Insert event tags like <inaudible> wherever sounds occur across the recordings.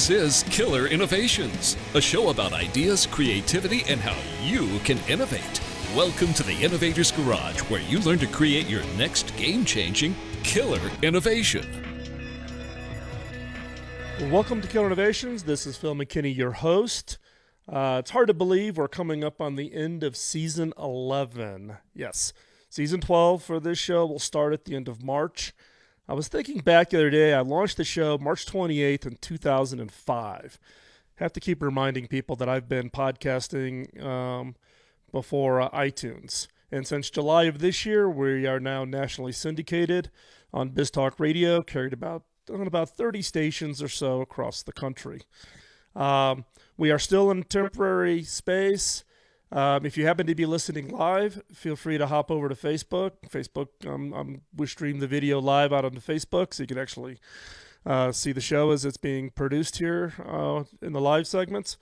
This is Killer Innovations, a show about ideas, creativity, and how you can innovate. Welcome to the Innovator's Garage, where you learn to create your next game changing killer innovation. Welcome to Killer Innovations. This is Phil McKinney, your host. Uh, it's hard to believe we're coming up on the end of season 11. Yes, season 12 for this show will start at the end of March. I was thinking back the other day, I launched the show March 28th in 2005. Have to keep reminding people that I've been podcasting um, before uh, iTunes. And since July of this year, we are now nationally syndicated on BizTalk Radio, carried about on about 30 stations or so across the country. Um, we are still in temporary space. Um, if you happen to be listening live, feel free to hop over to Facebook. Facebook, um, um, we stream the video live out onto Facebook, so you can actually uh, see the show as it's being produced here uh, in the live segments.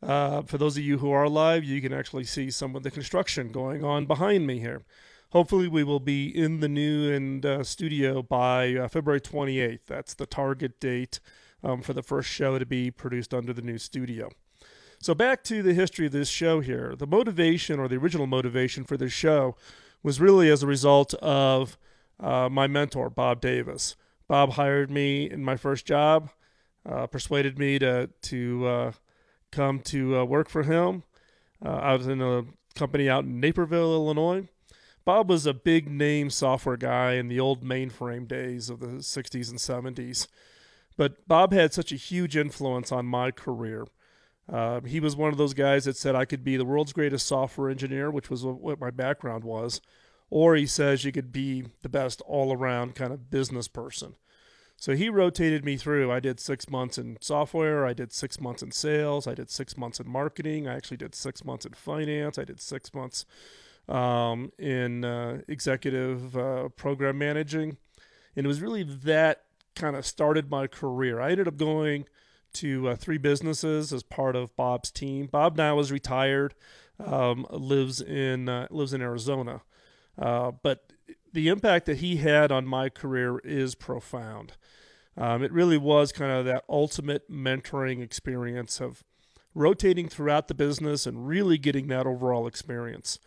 Uh, for those of you who are live, you can actually see some of the construction going on behind me here. Hopefully, we will be in the new and uh, studio by uh, February 28th. That's the target date um, for the first show to be produced under the new studio. So, back to the history of this show here. The motivation, or the original motivation for this show, was really as a result of uh, my mentor, Bob Davis. Bob hired me in my first job, uh, persuaded me to, to uh, come to uh, work for him. Uh, I was in a company out in Naperville, Illinois. Bob was a big name software guy in the old mainframe days of the 60s and 70s. But Bob had such a huge influence on my career. Uh, he was one of those guys that said I could be the world's greatest software engineer, which was what my background was, or he says you could be the best all around kind of business person. So he rotated me through. I did six months in software. I did six months in sales. I did six months in marketing. I actually did six months in finance. I did six months um, in uh, executive uh, program managing. And it was really that kind of started my career. I ended up going to uh, three businesses as part of Bob's team. Bob now is retired, um, lives in uh, lives in Arizona, uh, but the impact that he had on my career is profound. Um, it really was kind of that ultimate mentoring experience of rotating throughout the business and really getting that overall experience.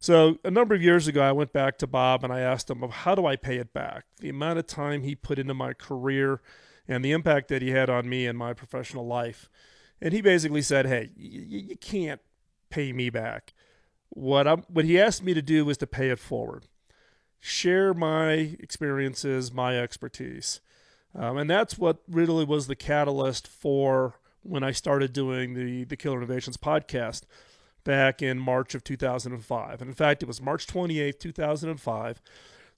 So, a number of years ago, I went back to Bob and I asked him, How do I pay it back? The amount of time he put into my career and the impact that he had on me and my professional life. And he basically said, Hey, y- you can't pay me back. What, i what he asked me to do was to pay it forward, share my experiences, my expertise. Um, and that's what really was the catalyst for when I started doing the, the Killer Innovations podcast back in March of 2005. And in fact, it was March 28th, 2005,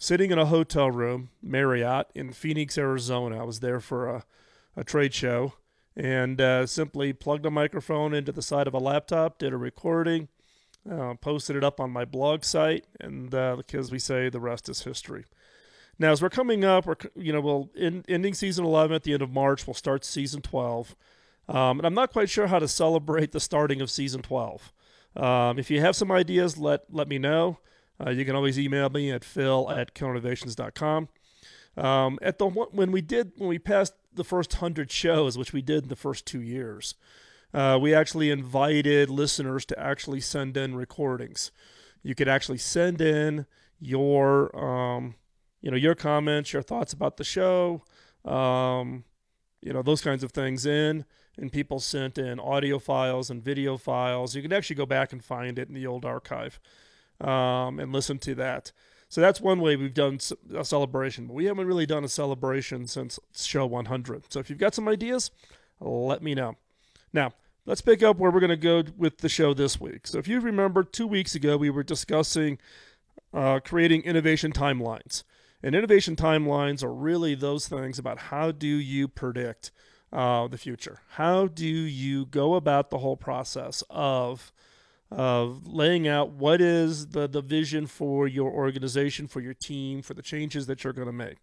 sitting in a hotel room, Marriott, in Phoenix, Arizona. I was there for a, a trade show and uh, simply plugged a microphone into the side of a laptop, did a recording, uh, posted it up on my blog site, and uh, as we say, the rest is history. Now, as we're coming up, we're you know we'll in, ending season 11 at the end of March. We'll start season 12, um, and I'm not quite sure how to celebrate the starting of season 12. Um, if you have some ideas, let let me know. Uh, you can always email me at phil at killerinnovations.com. Um, at the when we did when we passed the first hundred shows, which we did in the first two years, uh, we actually invited listeners to actually send in recordings. You could actually send in your um, you know your comments, your thoughts about the show, um, you know those kinds of things in, and people sent in audio files and video files. You can actually go back and find it in the old archive um, and listen to that. So that's one way we've done a celebration, but we haven't really done a celebration since show 100. So if you've got some ideas, let me know. Now, let's pick up where we're going to go with the show this week. So if you remember, two weeks ago we were discussing uh, creating innovation timelines. And innovation timelines are really those things about how do you predict uh, the future? How do you go about the whole process of of laying out what is the, the vision for your organization, for your team, for the changes that you're going to make?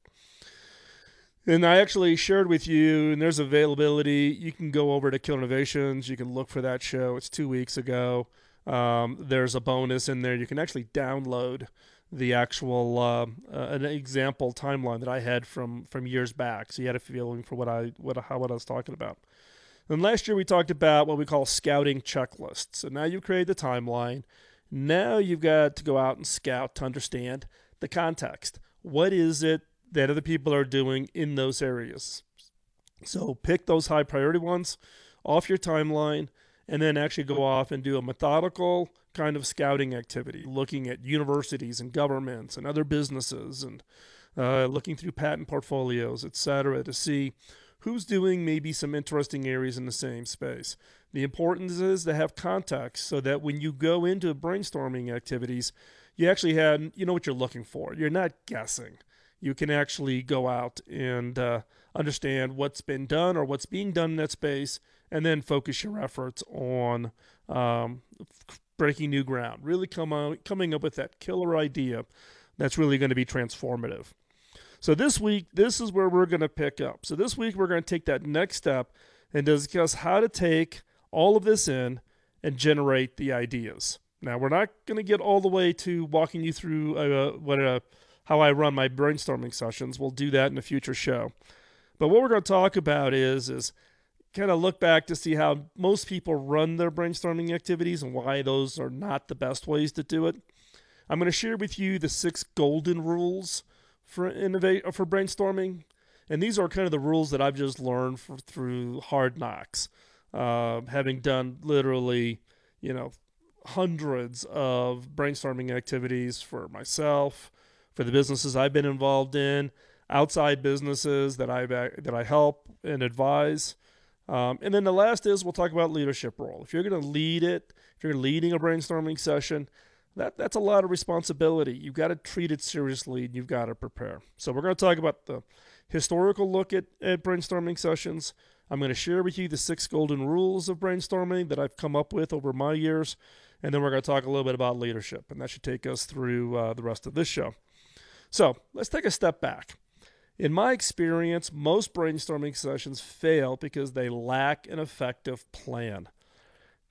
And I actually shared with you, and there's availability. You can go over to Killer Innovations. You can look for that show. It's two weeks ago. Um, there's a bonus in there. You can actually download the actual uh, uh, an example timeline that I had from from years back, so you had a feeling for what I what how what I was talking about. And last year we talked about what we call scouting checklists. So now you've created the timeline. Now you've got to go out and scout to understand the context. What is it that other people are doing in those areas? So pick those high priority ones off your timeline and then actually go off and do a methodical kind of scouting activity, looking at universities and governments and other businesses and uh, looking through patent portfolios, et cetera, to see who's doing maybe some interesting areas in the same space. The importance is to have context so that when you go into brainstorming activities, you actually have you know what you're looking for. You're not guessing. You can actually go out and uh, understand what's been done or what's being done in that space, and then focus your efforts on um, breaking new ground. Really come on, coming up with that killer idea that's really going to be transformative. So this week, this is where we're going to pick up. So this week, we're going to take that next step and discuss how to take all of this in and generate the ideas. Now, we're not going to get all the way to walking you through uh, what uh, how I run my brainstorming sessions. We'll do that in a future show. But what we're going to talk about is is kind of look back to see how most people run their brainstorming activities and why those are not the best ways to do it. I'm going to share with you the six golden rules for innovate for brainstorming, and these are kind of the rules that I've just learned for, through hard knocks, uh, having done literally, you know, hundreds of brainstorming activities for myself, for the businesses I've been involved in, outside businesses that I that I help and advise. Um, and then the last is we'll talk about leadership role. If you're going to lead it, if you're leading a brainstorming session, that that's a lot of responsibility. You've got to treat it seriously and you've got to prepare. So we're going to talk about the historical look at, at brainstorming sessions. I'm going to share with you the six golden rules of brainstorming that I've come up with over my years. And then we're going to talk a little bit about leadership. And that should take us through uh, the rest of this show. So let's take a step back. In my experience, most brainstorming sessions fail because they lack an effective plan.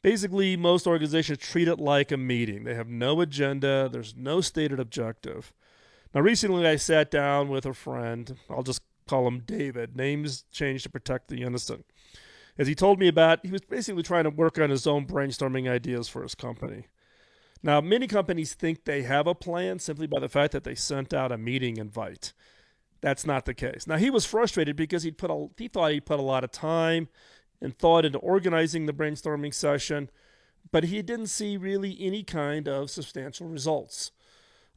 Basically, most organizations treat it like a meeting. They have no agenda, there's no stated objective. Now, recently I sat down with a friend. I'll just call him David. Names changed to protect the innocent. As he told me about, he was basically trying to work on his own brainstorming ideas for his company. Now, many companies think they have a plan simply by the fact that they sent out a meeting invite. That's not the case. Now, he was frustrated because he'd put a, he thought he put a lot of time and thought into organizing the brainstorming session, but he didn't see really any kind of substantial results.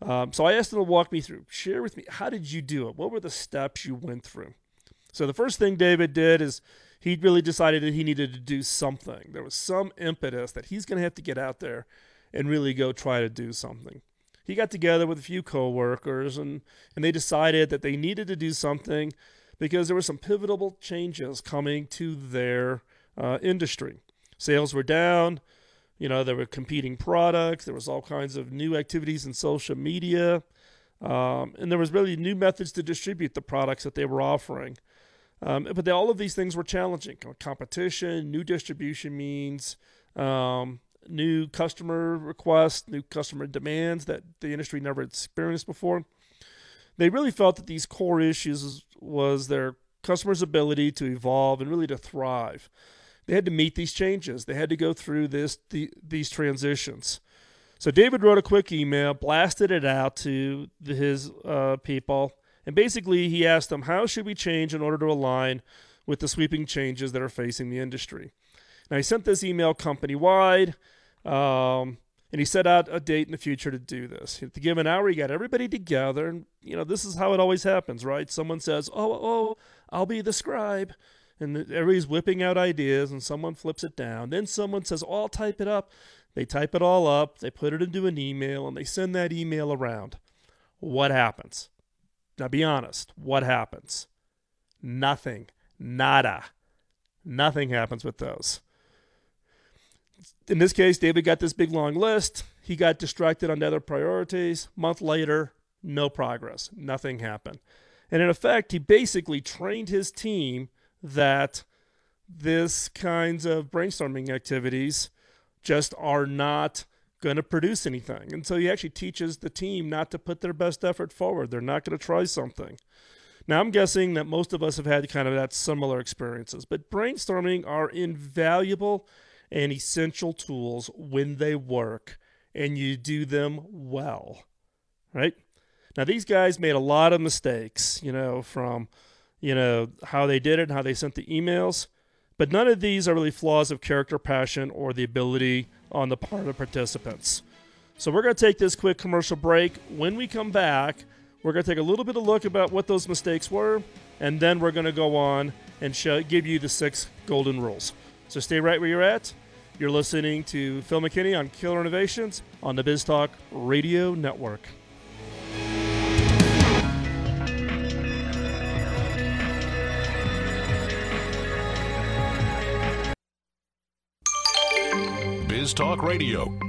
Um, so I asked him to walk me through, share with me, how did you do it? What were the steps you went through? So the first thing David did is he really decided that he needed to do something. There was some impetus that he's going to have to get out there and really go try to do something. He got together with a few coworkers and, and they decided that they needed to do something because there were some pivotal changes coming to their uh, industry. Sales were down. You know, there were competing products. There was all kinds of new activities in social media. Um, and there was really new methods to distribute the products that they were offering. Um, but they, all of these things were challenging. Competition, new distribution means, um, new customer requests, new customer demands that the industry never experienced before they really felt that these core issues was their customers' ability to evolve and really to thrive. They had to meet these changes. They had to go through this the, these transitions. So David wrote a quick email, blasted it out to the, his uh, people, and basically he asked them, "How should we change in order to align with the sweeping changes that are facing the industry?" Now he sent this email company wide. Um, and he set out a date in the future to do this. To give an hour, he got everybody together, and you know this is how it always happens, right? Someone says, "Oh, oh, I'll be the scribe," and everybody's whipping out ideas, and someone flips it down. Then someone says, "Oh, I'll type it up." They type it all up, they put it into an email, and they send that email around. What happens? Now, be honest. What happens? Nothing. Nada. Nothing happens with those in this case, David got this big long list. He got distracted on other priorities. Month later, no progress. Nothing happened. And in effect, he basically trained his team that this kinds of brainstorming activities just are not going to produce anything. And so he actually teaches the team not to put their best effort forward. They're not going to try something. Now, I'm guessing that most of us have had kind of that similar experiences, but brainstorming are invaluable and essential tools when they work and you do them well, right? Now, these guys made a lot of mistakes, you know, from, you know, how they did it and how they sent the emails, but none of these are really flaws of character, passion, or the ability on the part of the participants. So we're going to take this quick commercial break. When we come back, we're going to take a little bit of look about what those mistakes were, and then we're going to go on and show, give you the six golden rules. So stay right where you're at. You're listening to Phil McKinney on Killer Innovations on the Biz Talk Radio Network. Biz Talk Radio.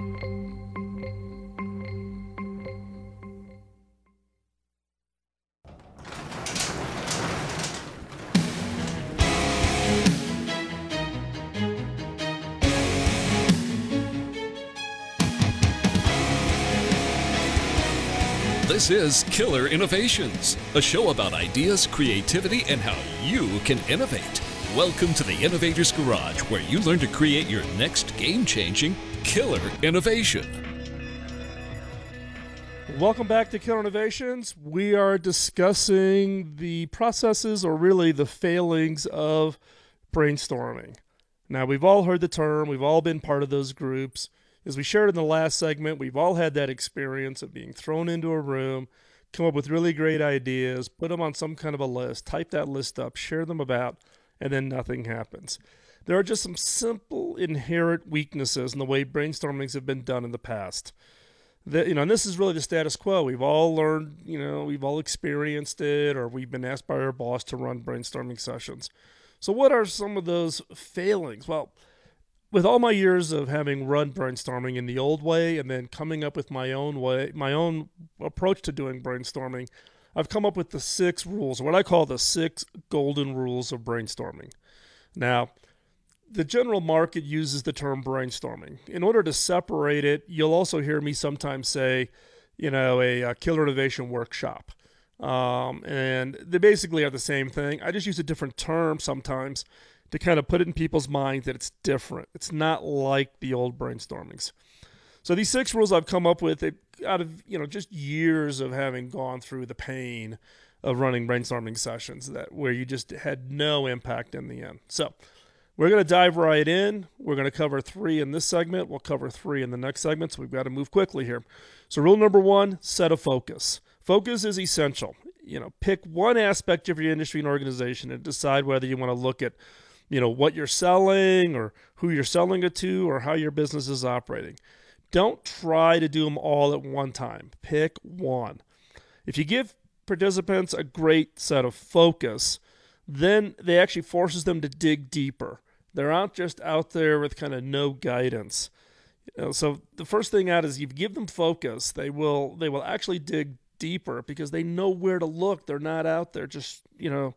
This is Killer Innovations, a show about ideas, creativity, and how you can innovate. Welcome to the Innovator's Garage, where you learn to create your next game changing killer innovation. Welcome back to Killer Innovations. We are discussing the processes, or really the failings, of brainstorming. Now, we've all heard the term, we've all been part of those groups. As we shared in the last segment, we've all had that experience of being thrown into a room, come up with really great ideas, put them on some kind of a list, type that list up, share them about, and then nothing happens. There are just some simple inherent weaknesses in the way brainstormings have been done in the past. That you know, and this is really the status quo. We've all learned, you know, we've all experienced it, or we've been asked by our boss to run brainstorming sessions. So, what are some of those failings? Well, with all my years of having run brainstorming in the old way and then coming up with my own way, my own approach to doing brainstorming, I've come up with the six rules, what I call the six golden rules of brainstorming. Now, the general market uses the term brainstorming. In order to separate it, you'll also hear me sometimes say, you know, a, a killer innovation workshop. Um, and they basically are the same thing. I just use a different term sometimes to kind of put it in people's minds that it's different. It's not like the old brainstormings. So these six rules I've come up with out of you know just years of having gone through the pain of running brainstorming sessions that where you just had no impact in the end. So we're going to dive right in. We're going to cover three in this segment. We'll cover three in the next segment. So we've got to move quickly here. So rule number one: set a focus. Focus is essential. You know, pick one aspect of your industry and organization and decide whether you want to look at you know what you're selling or who you're selling it to or how your business is operating. Don't try to do them all at one time. Pick one. If you give participants a great set of focus then they actually forces them to dig deeper. They're not just out there with kind of no guidance. You know, so the first thing out is you give them focus they will they will actually dig deeper because they know where to look. They're not out there just you know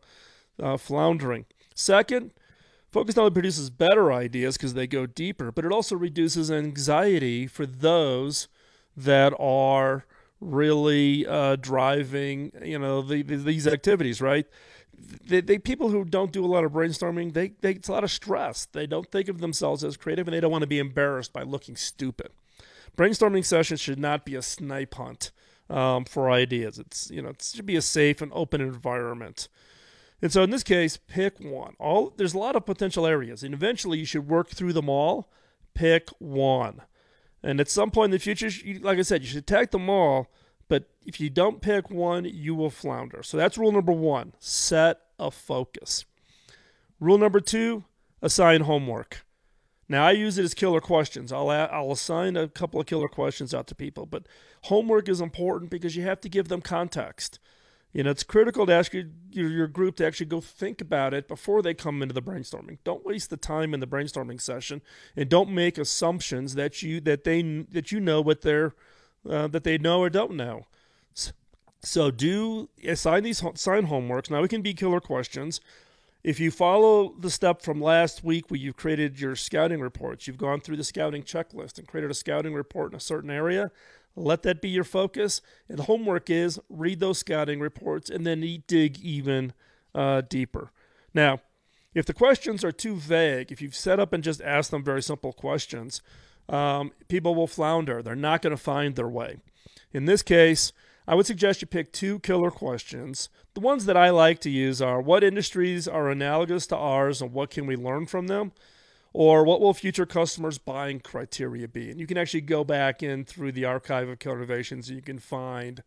uh, floundering. Second Focus not only produces better ideas because they go deeper, but it also reduces anxiety for those that are really uh, driving, you know, the, the, these activities, right? They, people who don't do a lot of brainstorming, they, they it's a lot of stress. They don't think of themselves as creative, and they don't want to be embarrassed by looking stupid. Brainstorming sessions should not be a snipe hunt um, for ideas. It's you know it should be a safe and open environment. And so in this case, pick one. All there's a lot of potential areas, and eventually you should work through them all. Pick one. And at some point in the future, like I said, you should attack them all. But if you don't pick one, you will flounder. So that's rule number one set a focus. Rule number two assign homework. Now, I use it as killer questions. I'll, I'll assign a couple of killer questions out to people, but homework is important because you have to give them context. You know, it's critical to ask your, your, your group to actually go think about it before they come into the brainstorming. Don't waste the time in the brainstorming session, and don't make assumptions that you that they that you know what they're uh, that they know or don't know. So do assign these sign homeworks. Now we can be killer questions, if you follow the step from last week where you've created your scouting reports, you've gone through the scouting checklist and created a scouting report in a certain area, let that be your focus. And the homework is read those scouting reports and then dig even uh, deeper. Now, if the questions are too vague, if you've set up and just asked them very simple questions, um, people will flounder. They're not going to find their way. In this case, I would suggest you pick two killer questions. The ones that I like to use are what industries are analogous to ours and what can we learn from them? Or what will future customers' buying criteria be? And you can actually go back in through the archive of Innovations and you can find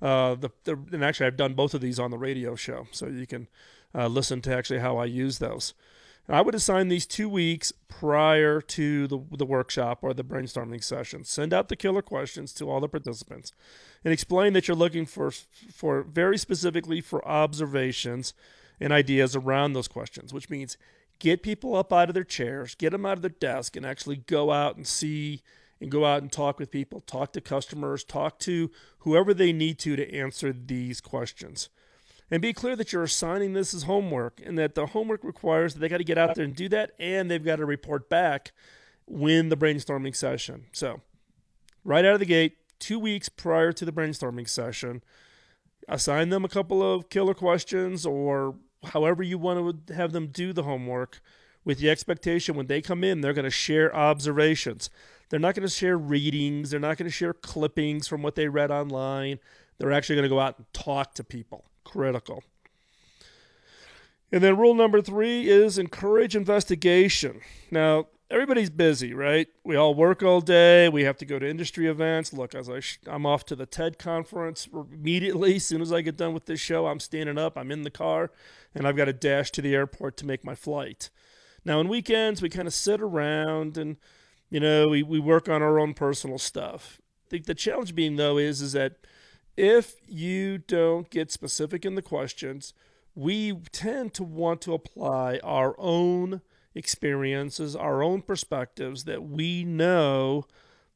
uh, the, the, and actually I've done both of these on the radio show, so you can uh, listen to actually how I use those. And I would assign these two weeks prior to the, the workshop or the brainstorming session. Send out the killer questions to all the participants and explain that you're looking for, for very specifically for observations and ideas around those questions, which means get people up out of their chairs, get them out of their desk, and actually go out and see and go out and talk with people, talk to customers, talk to whoever they need to to answer these questions and be clear that you're assigning this as homework and that the homework requires that they got to get out there and do that and they've got to report back when the brainstorming session. So, right out of the gate, two weeks prior to the brainstorming session, assign them a couple of killer questions or however you want to have them do the homework with the expectation when they come in, they're going to share observations. They're not going to share readings, they're not going to share clippings from what they read online. They're actually going to go out and talk to people critical. And then rule number three is encourage investigation. Now, everybody's busy, right? We all work all day. We have to go to industry events. Look, as I sh- I'm off to the TED conference immediately. As soon as I get done with this show, I'm standing up. I'm in the car, and I've got to dash to the airport to make my flight. Now, on weekends, we kind of sit around and you know we, we work on our own personal stuff. The, the challenge being though is is that if you don't get specific in the questions, we tend to want to apply our own experiences, our own perspectives that we know,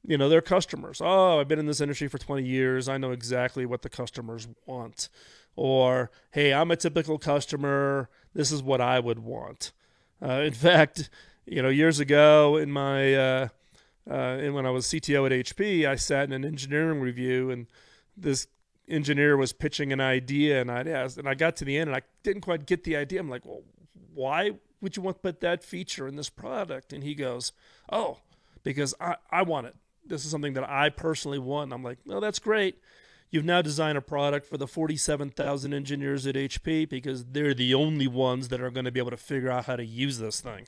you know, their customers. Oh, I've been in this industry for 20 years. I know exactly what the customers want. Or, hey, I'm a typical customer. This is what I would want. Uh, in <laughs> fact, you know, years ago in my, uh, uh, and when I was CTO at HP, I sat in an engineering review and this engineer was pitching an idea and I'd asked and I got to the end and I didn't quite get the idea. I'm like, well, why would you want to put that feature in this product? And he goes, Oh, because I, I want it. This is something that I personally want. And I'm like, no, that's great. You've now designed a product for the 47,000 engineers at HP because they're the only ones that are going to be able to figure out how to use this thing.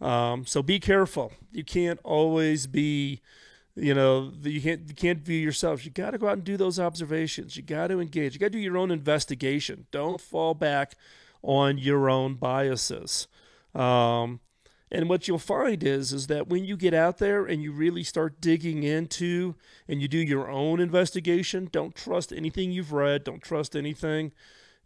Um, so be careful. You can't always be you know you can't you can't view yourselves you got to go out and do those observations you got to engage you got to do your own investigation don't fall back on your own biases um, and what you'll find is is that when you get out there and you really start digging into and you do your own investigation don't trust anything you've read don't trust anything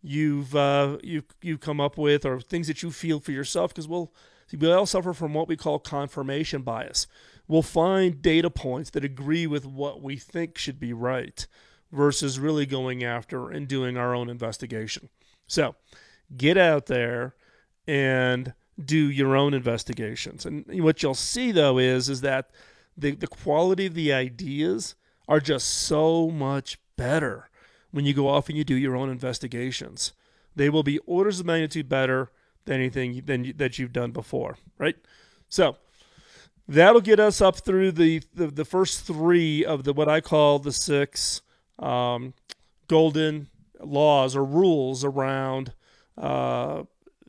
you've uh, you you've come up with or things that you feel for yourself because we'll we all suffer from what we call confirmation bias we'll find data points that agree with what we think should be right versus really going after and doing our own investigation. So get out there and do your own investigations. And what you'll see though is is that the, the quality of the ideas are just so much better when you go off and you do your own investigations. They will be orders of magnitude better than anything than that you've done before, right? So that'll get us up through the, the, the first three of the what I call the six um, golden laws or rules around uh,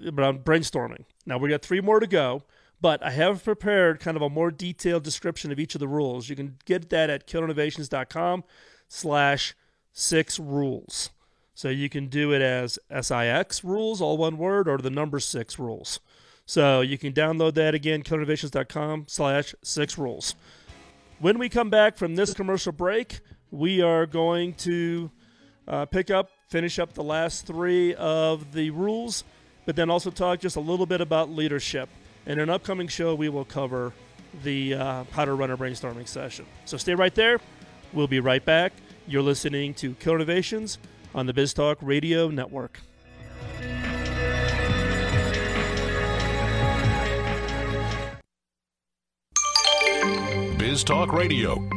around brainstorming. Now we got three more to go, but I have prepared kind of a more detailed description of each of the rules. You can get that at killerinnovations.com slash six rules. So you can do it as SIX rules, all one word, or the number six rules. So you can download that again, killerinnovations.com slash six rules. When we come back from this commercial break, we are going to uh, pick up, finish up the last three of the rules, but then also talk just a little bit about leadership. In an upcoming show, we will cover the uh, how to run a brainstorming session. So stay right there. We'll be right back. You're listening to Killer Innovations on the BizTalk Radio Network. Biz Talk Radio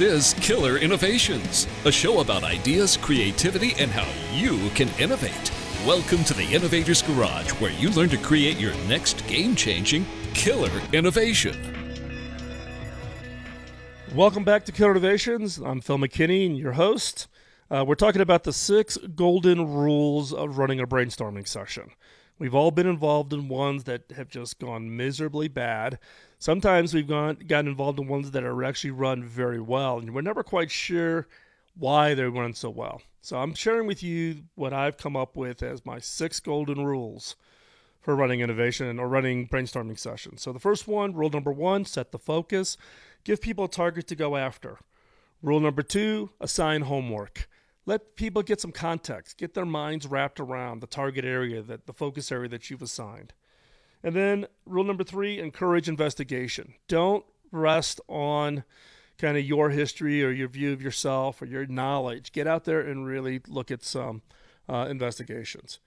Is Killer Innovations, a show about ideas, creativity, and how you can innovate. Welcome to the Innovators Garage, where you learn to create your next game changing killer innovation. Welcome back to Killer Innovations. I'm Phil McKinney, and your host. Uh, we're talking about the six golden rules of running a brainstorming session. We've all been involved in ones that have just gone miserably bad. Sometimes we've gone gotten involved in ones that are actually run very well, and we're never quite sure why they run so well. So I'm sharing with you what I've come up with as my six golden rules for running innovation or running brainstorming sessions. So the first one, rule number one, set the focus. Give people a target to go after. Rule number two, assign homework. Let people get some context, get their minds wrapped around the target area, that the focus area that you've assigned. And then rule number three, encourage investigation. Don't rest on kind of your history or your view of yourself or your knowledge. Get out there and really look at some uh, investigations.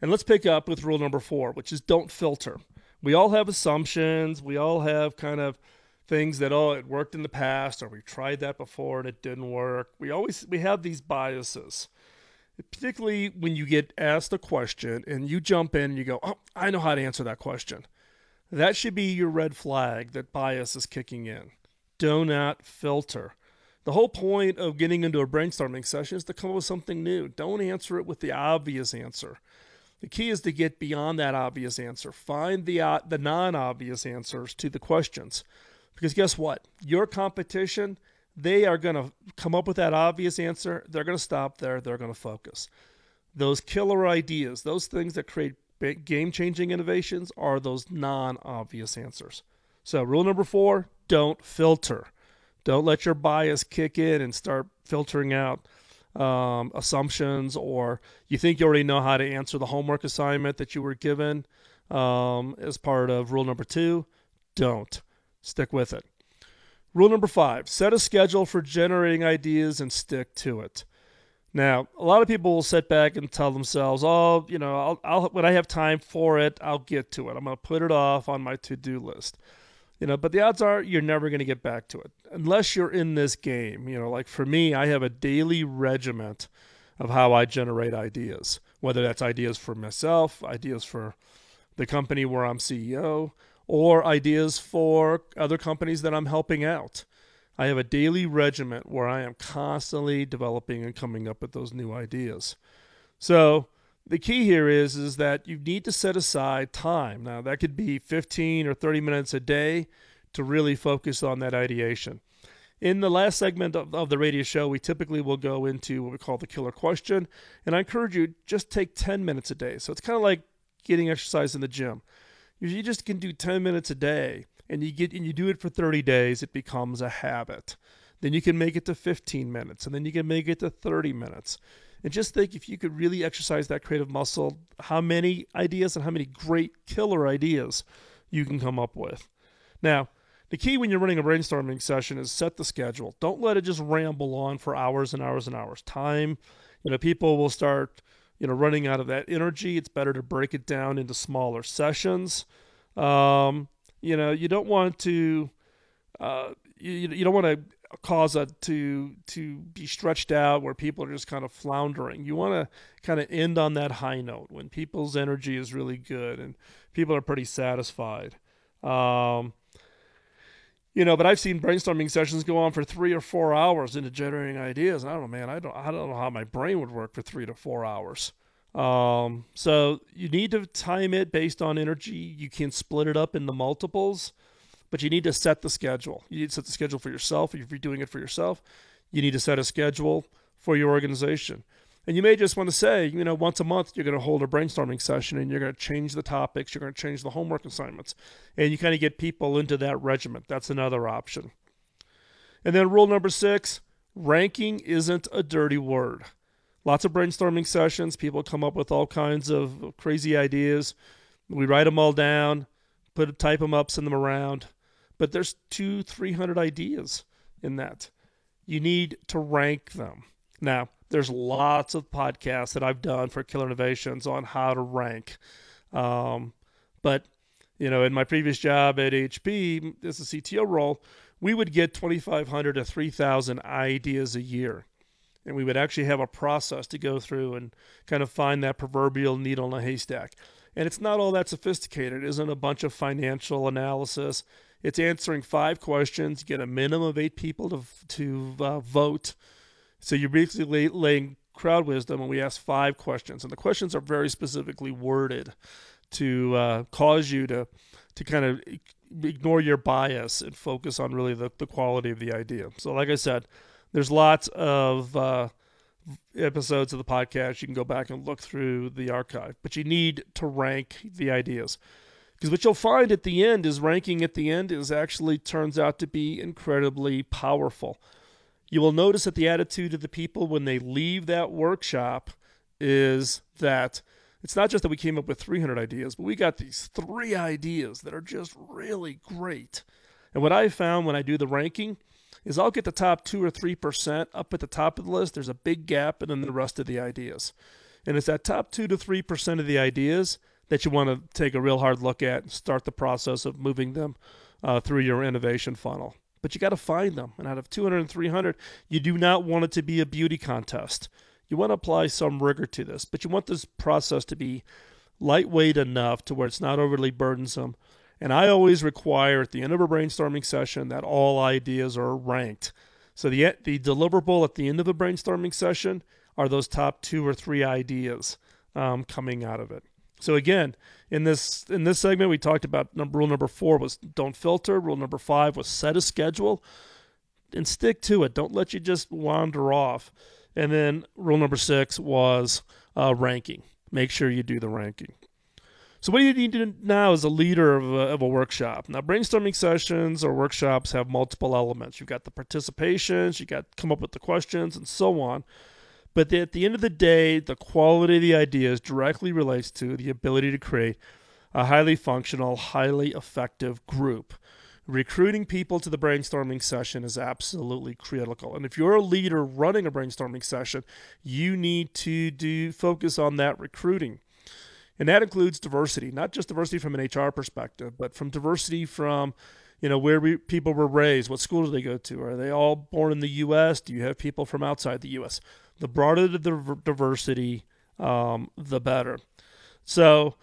And let's pick up with rule number four, which is don't filter. We all have assumptions. We all have kind of things that oh it worked in the past or we tried that before and it didn't work. We always we have these biases particularly when you get asked a question and you jump in and you go, "Oh, I know how to answer that question." That should be your red flag that bias is kicking in. Do not filter. The whole point of getting into a brainstorming session is to come up with something new. Don't answer it with the obvious answer. The key is to get beyond that obvious answer. Find the uh, the non-obvious answers to the questions. Because guess what? Your competition they are going to come up with that obvious answer. They're going to stop there. They're going to focus. Those killer ideas, those things that create game changing innovations, are those non obvious answers. So, rule number four don't filter. Don't let your bias kick in and start filtering out um, assumptions or you think you already know how to answer the homework assignment that you were given um, as part of rule number two. Don't. Stick with it. Rule number five set a schedule for generating ideas and stick to it. Now, a lot of people will sit back and tell themselves, "Oh, you know, I'll, I'll when I have time for it, I'll get to it. I'm going to put it off on my to-do list." You know, but the odds are you're never going to get back to it unless you're in this game. You know, like for me, I have a daily regiment of how I generate ideas, whether that's ideas for myself, ideas for the company where I'm CEO, or ideas for other companies that I'm helping out. I have a daily regiment where I am constantly developing and coming up with those new ideas. So the key here is is that you need to set aside time. Now that could be 15 or 30 minutes a day to really focus on that ideation. In the last segment of, of, the radio show, we typically will go into what we call the killer question. And I encourage you just take 10 minutes a day. So it's kind of like getting exercise in the gym. If you just can do 10 minutes a day and you get and you do it for 30 days, it becomes a habit. Then you can make it to 15 minutes and then you can make it to 30 minutes. And just think if you could really exercise that creative muscle, how many ideas and how many great killer ideas you can come up with. Now, the key when you're running a brainstorming session is set the schedule. Don't let it just ramble on for hours and hours and hours. Time, you know, people will start you know running out of that energy it's better to break it down into smaller sessions. Um, you know you don't want to uh, you, you don't want to cause it to to be stretched out where people are just kind of floundering. You want to kind of end on that high note when people's energy is really good and people are pretty satisfied. Um, you know, but I've seen brainstorming sessions go on for three or four hours into generating ideas. And I don't know, man, I don't, I don't know how my brain would work for three to four hours. Um, so you need to time it based on energy. You can split it up into multiples, but you need to set the schedule. You need to set the schedule for yourself. If you're doing it for yourself, you need to set a schedule for your organization. And you may just want to say, you know, once a month you're going to hold a brainstorming session and you're going to change the topics, you're going to change the homework assignments, and you kind of get people into that regiment. That's another option. And then rule number six ranking isn't a dirty word. Lots of brainstorming sessions, people come up with all kinds of crazy ideas. We write them all down. put type them up, send them around. But there's two, three hundred ideas in that. You need to rank them. Now, there's lots of podcasts that I've done for Killer Innovations on how to rank. Um, but you know, in my previous job at HP, as a CTO role, we would get 2,500 to 3,000 ideas a year. And we would actually have a process to go through and kind of find that proverbial needle in a haystack. And it's not all that sophisticated. It isn't a bunch of financial analysis. It's answering five questions. Get a minimum of eight people to, to uh, vote. So you're basically laying crowd wisdom, and we ask five questions. And the questions are very specifically worded to uh, cause you to to kind of ignore your bias and focus on really the, the quality of the idea. So, like I said, there's lots of uh, episodes of the podcast. You can go back and look through the archive, but you need to rank the ideas. Because what you'll find at the end is ranking at the end is actually turns out to be incredibly powerful. You will notice that the attitude of the people when they leave that workshop is that it's not just that we came up with 300 ideas, but we got these three ideas that are just really great. And what I found when I do the ranking is I'll get the top two or three percent up at the top of the list. There's a big gap, and then the rest of the ideas. And it's that top two to three percent of the ideas that you want to take a real hard look at and start the process of moving them uh, through your innovation funnel. But you got to find them. And out of 200 and 300, you do not want it to be a beauty contest you want to apply some rigor to this, but you want this process to be lightweight enough to where it's not overly burdensome. And I always require at the end of a brainstorming session that all ideas are ranked. So the the deliverable at the end of a brainstorming session are those top two or three ideas um, coming out of it. So again, in this in this segment, we talked about number, rule number four was don't filter. Rule number five was set a schedule and stick to it. Don't let you just wander off. And then rule number six was uh, ranking. Make sure you do the ranking. So, what do you need to do now as a leader of a, of a, workshop? Now, brainstorming sessions or workshops have multiple elements. You've got the participations, you got come up with the questions, and so on. But at the end of the day, the quality of the ideas directly relates to the ability to create a highly functional, highly effective group recruiting people to the brainstorming session is absolutely critical. And if you're a leader running a brainstorming session, you need to do focus on that recruiting. And that includes diversity, not just diversity from an HR perspective, but from diversity from you know where we, people were raised, what school do they go to? Are they all born in the U.S.? Do you have people from outside the U.S.? The broader the diversity, um, the better. So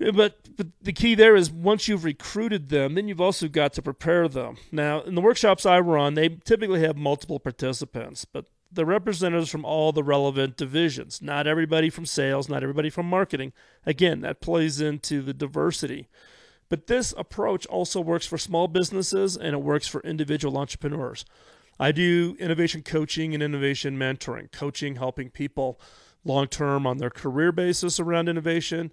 but, but the key there is once you've recruited them, then you've also got to prepare them. Now, in the workshops I run, they typically have multiple participants, but the representatives from all the relevant divisions. Not everybody from sales, not everybody from marketing. Again, that plays into the diversity. But this approach also works for small businesses and it works for individual entrepreneurs. I do innovation coaching and innovation mentoring, coaching, helping people long term on their career basis around innovation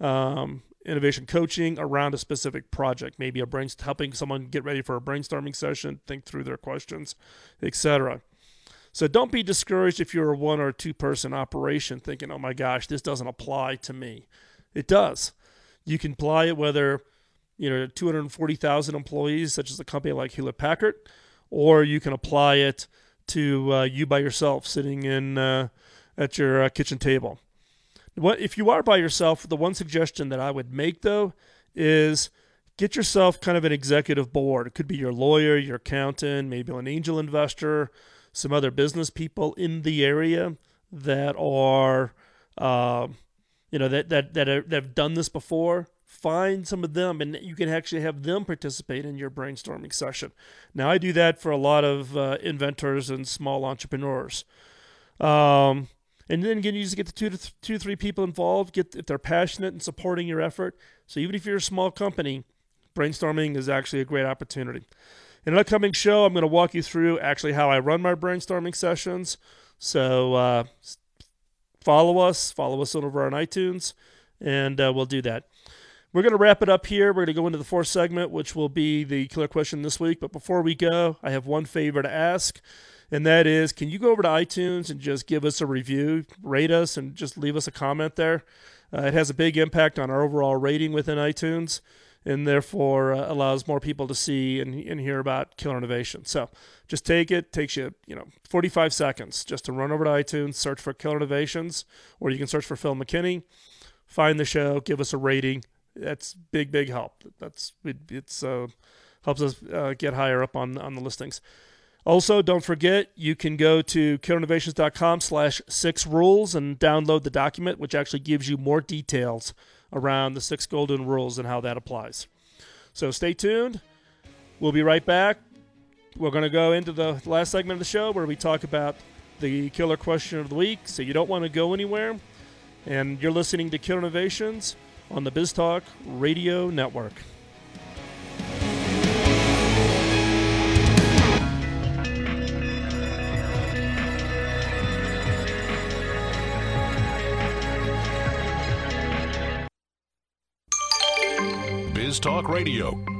um, innovation coaching around a specific project, maybe a brain helping someone get ready for a brainstorming session, think through their questions, etc. So don't be discouraged if you're a one or two person operation thinking, "Oh my gosh, this doesn't apply to me." It does. You can apply it whether you know 240,000 employees, such as a company like Hewlett Packard, or you can apply it to uh, you by yourself sitting in uh, at your uh, kitchen table. What if you are by yourself? The one suggestion that I would make though is get yourself kind of an executive board. It could be your lawyer, your accountant, maybe an angel investor, some other business people in the area that are, uh, you know, that that that, are, that have done this before. Find some of them, and you can actually have them participate in your brainstorming session. Now, I do that for a lot of uh, inventors and small entrepreneurs. Um, and then again, you just get the two to th- two, three people involved. Get if they're passionate and supporting your effort. So even if you're a small company, brainstorming is actually a great opportunity. In an upcoming show, I'm going to walk you through actually how I run my brainstorming sessions. So uh, follow us, follow us over on iTunes, and uh, we'll do that. We're going to wrap it up here. We're going to go into the fourth segment, which will be the killer question this week. But before we go, I have one favor to ask and that is can you go over to iTunes and just give us a review, rate us, and just leave us a comment there? Uh, it has a big impact on our overall rating within iTunes. and therefore uh, allows more people to see and, and hear about killer innovation. So just take it. Takes you, you know, 45 seconds just to run over to iTunes, search for Killer Innovations, or you can search for Phil McKinney, find the show, give us a rating. That's big, big help. That's it, it's uh, helps us uh, get higher up on on the listings. Also, don't forget you can go to killerinnovations.com slash six rules and download the document, which actually gives you more details around the six golden rules and how that applies. So stay tuned. We'll be right back. We're going to go into the last segment of the show where we talk about the killer question of the week. So you don't want to go anywhere. And you're listening to Killer Innovations on the BizTalk Radio Network. BizTalk Radio.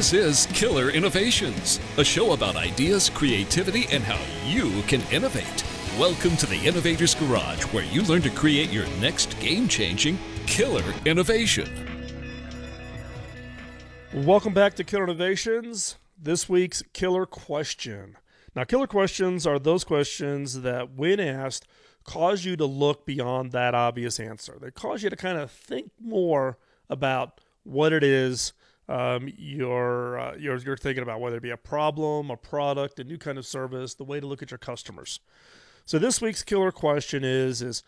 This is Killer Innovations, a show about ideas, creativity, and how you can innovate. Welcome to the Innovator's Garage, where you learn to create your next game changing killer innovation. Welcome back to Killer Innovations. This week's killer question. Now, killer questions are those questions that, when asked, cause you to look beyond that obvious answer. They cause you to kind of think more about what it is um, you're, uh, you're you're thinking about, whether it be a problem, a product, a new kind of service, the way to look at your customers. So this week's killer question is is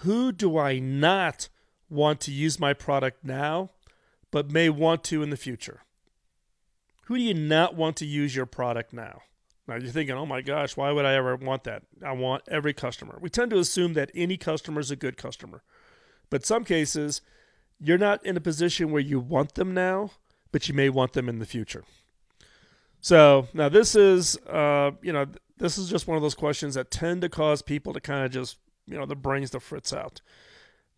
who do I not want to use my product now, but may want to in the future? Who do you not want to use your product now? Now you're thinking, oh my gosh, why would I ever want that? I want every customer. We tend to assume that any customer is a good customer. But some cases, you're not in a position where you want them now, but you may want them in the future. So now this is, uh, you know, this is just one of those questions that tend to cause people to kind of just, you know, the brains to fritz out.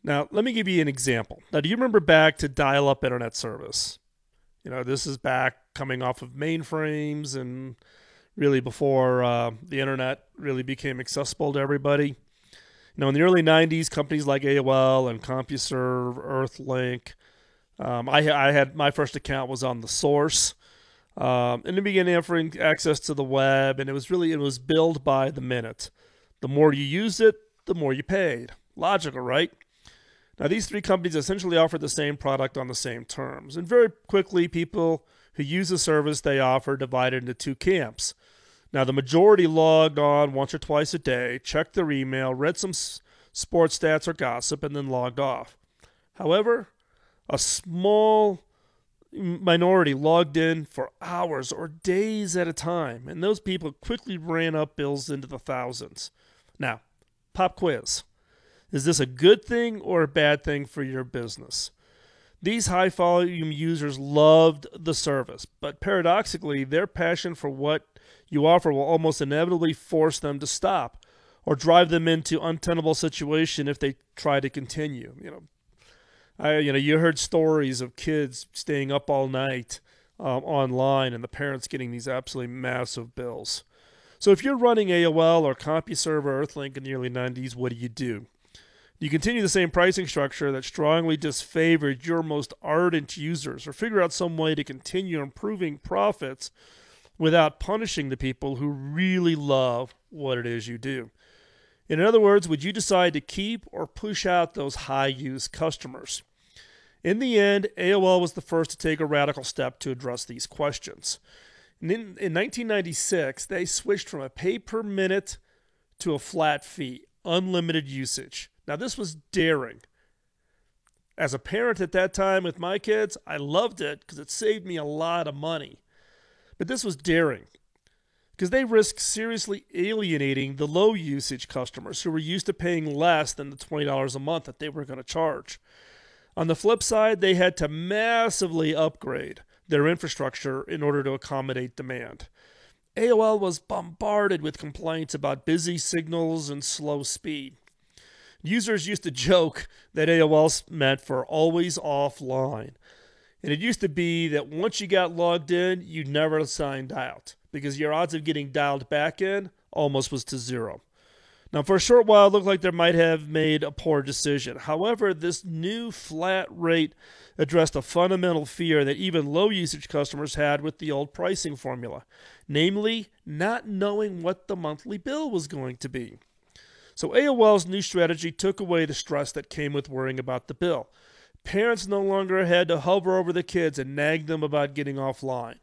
Now, let me give you an example. Now, do you remember back to dial up internet service? You know, this is back coming off of mainframes and really before uh, the internet really became accessible to everybody. You know, in the early 90s, companies like AOL and CompuServe, Earthlink, um, I, I, had my first account was on the source. Um, and it began offering access to the web, and it was really it was billed by the minute. The more you used it, the more you paid. Logical, right? Now these three companies essentially offered the same product on the same terms, and very quickly people who use the service they offer divided into two camps. Now the majority logged on once or twice a day, checked their email, read some sports stats or gossip, and then logged off. However, a small minority logged in for hours or days at a time, and those people quickly ran up bills into the thousands. Now, pop quiz. Is this a good thing or a bad thing for your business? These high volume users loved the service, but paradoxically, their passion for what you offer will almost inevitably force them to stop or drive them into untenable situation if they try to continue. You know, I, you know, you heard stories of kids staying up all night um, online and the parents getting these absolutely massive bills. So if you're running AOL or CompuServe or Earthlink in the early 90s, what do you do? You continue the same pricing structure that strongly disfavored your most ardent users, or figure out some way to continue improving profits without punishing the people who really love what it is you do. In other words, would you decide to keep or push out those high use customers? In the end, AOL was the first to take a radical step to address these questions. In, in 1996, they switched from a pay per minute to a flat fee, unlimited usage. Now, this was daring. As a parent at that time with my kids, I loved it because it saved me a lot of money. But this was daring because they risked seriously alienating the low usage customers who were used to paying less than the $20 a month that they were going to charge. On the flip side, they had to massively upgrade their infrastructure in order to accommodate demand. AOL was bombarded with complaints about busy signals and slow speed. Users used to joke that AOL meant for always offline. And it used to be that once you got logged in, you never signed out because your odds of getting dialed back in almost was to zero. Now, for a short while, it looked like they might have made a poor decision. However, this new flat rate addressed a fundamental fear that even low usage customers had with the old pricing formula, namely, not knowing what the monthly bill was going to be. So, AOL's new strategy took away the stress that came with worrying about the bill. Parents no longer had to hover over the kids and nag them about getting offline.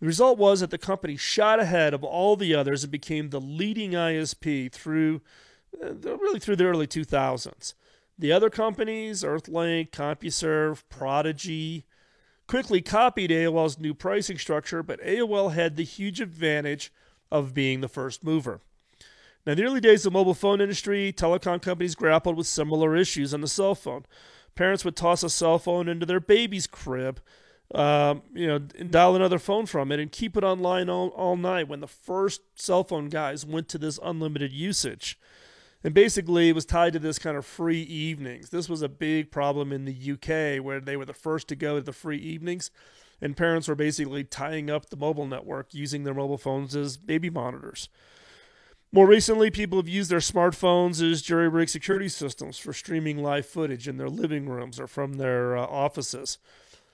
The result was that the company shot ahead of all the others and became the leading ISP through uh, really through the early 2000s. The other companies, Earthlink, CompuServe, Prodigy, quickly copied AOL's new pricing structure, but AOL had the huge advantage of being the first mover. Now, in the early days of the mobile phone industry, telecom companies grappled with similar issues on the cell phone. Parents would toss a cell phone into their baby's crib um, you know, dial another phone from it and keep it online all, all night when the first cell phone guys went to this unlimited usage. And basically, it was tied to this kind of free evenings. This was a big problem in the UK where they were the first to go to the free evenings. And parents were basically tying up the mobile network using their mobile phones as baby monitors. More recently, people have used their smartphones as jury rig security systems for streaming live footage in their living rooms or from their uh, offices.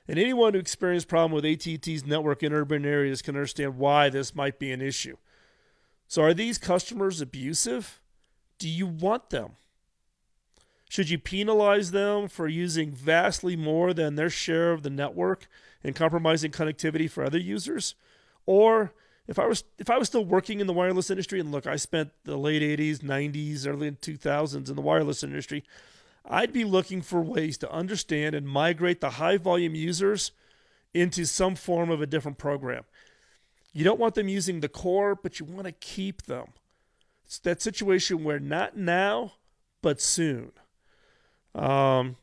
And anyone who experienced problem with AT&T's network in urban areas can understand why this might be an issue. So are these customers abusive? Do you want them? Should you penalize them for using vastly more than their share of the network and compromising connectivity for other users? Or if I was if I was still working in the wireless industry and look, I spent the late 80s, 90s, early 2000s in the wireless industry, I'd be looking for ways to understand and migrate the high volume users into some form of a different program. You don't want them using the core, but you want to keep them. It's that situation where not now, but soon. Um,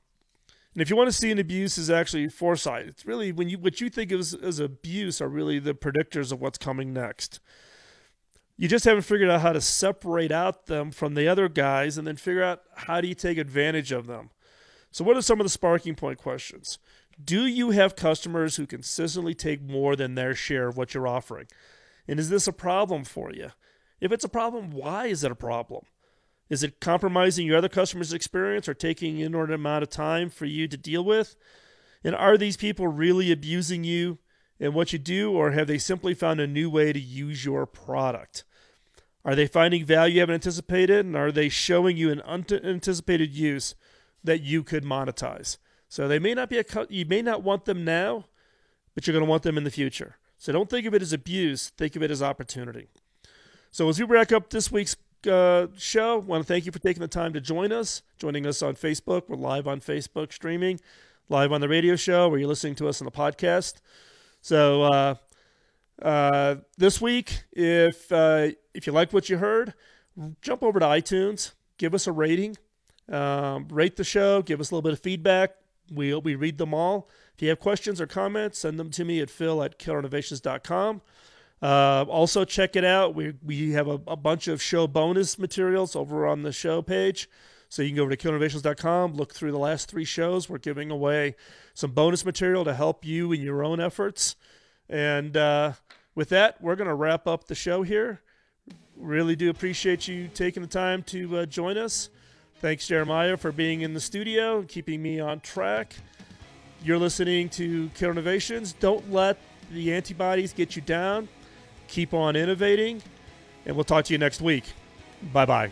and if you want to see an abuse is actually foresight. It's really when you what you think of as, as abuse are really the predictors of what's coming next you just haven't figured out how to separate out them from the other guys and then figure out how do you take advantage of them. So, what are some of the sparking point questions? Do you have customers who consistently take more than their share of what you're offering? And is this a problem for you? If it's a problem, why is it a problem? Is it compromising your other customers' experience or taking an inordinate amount of time for you to deal with? And are these people really abusing you and what you do, or have they simply found a new way to use your product? Are they finding value you haven't anticipated? And are they showing you an unanticipated use that you could monetize? So they may not be a you may not want them now, but you're going to want them in the future. So don't think of it as abuse. Think of it as opportunity. So as we wrap up this week's uh, show, I want to thank you for taking the time to join us, joining us on Facebook. We're live on Facebook streaming, live on the radio show, where you're listening to us on the podcast. So uh, uh, this week, if uh, if you like what you heard, jump over to iTunes, give us a rating, um, rate the show, give us a little bit of feedback. We we read them all. If you have questions or comments, send them to me at phil at killerinnovations.com. Uh, also, check it out. We we have a, a, bunch of show bonus materials over on the show page. So you can go over to killerinnovations.com, look through the last three shows. We're giving away some bonus material to help you in your own efforts. And uh, with that, we're going to wrap up the show here. Really do appreciate you taking the time to uh, join us. Thanks, Jeremiah, for being in the studio keeping me on track. You're listening to Killer Innovations. Don't let the antibodies get you down. Keep on innovating, and we'll talk to you next week. Bye bye.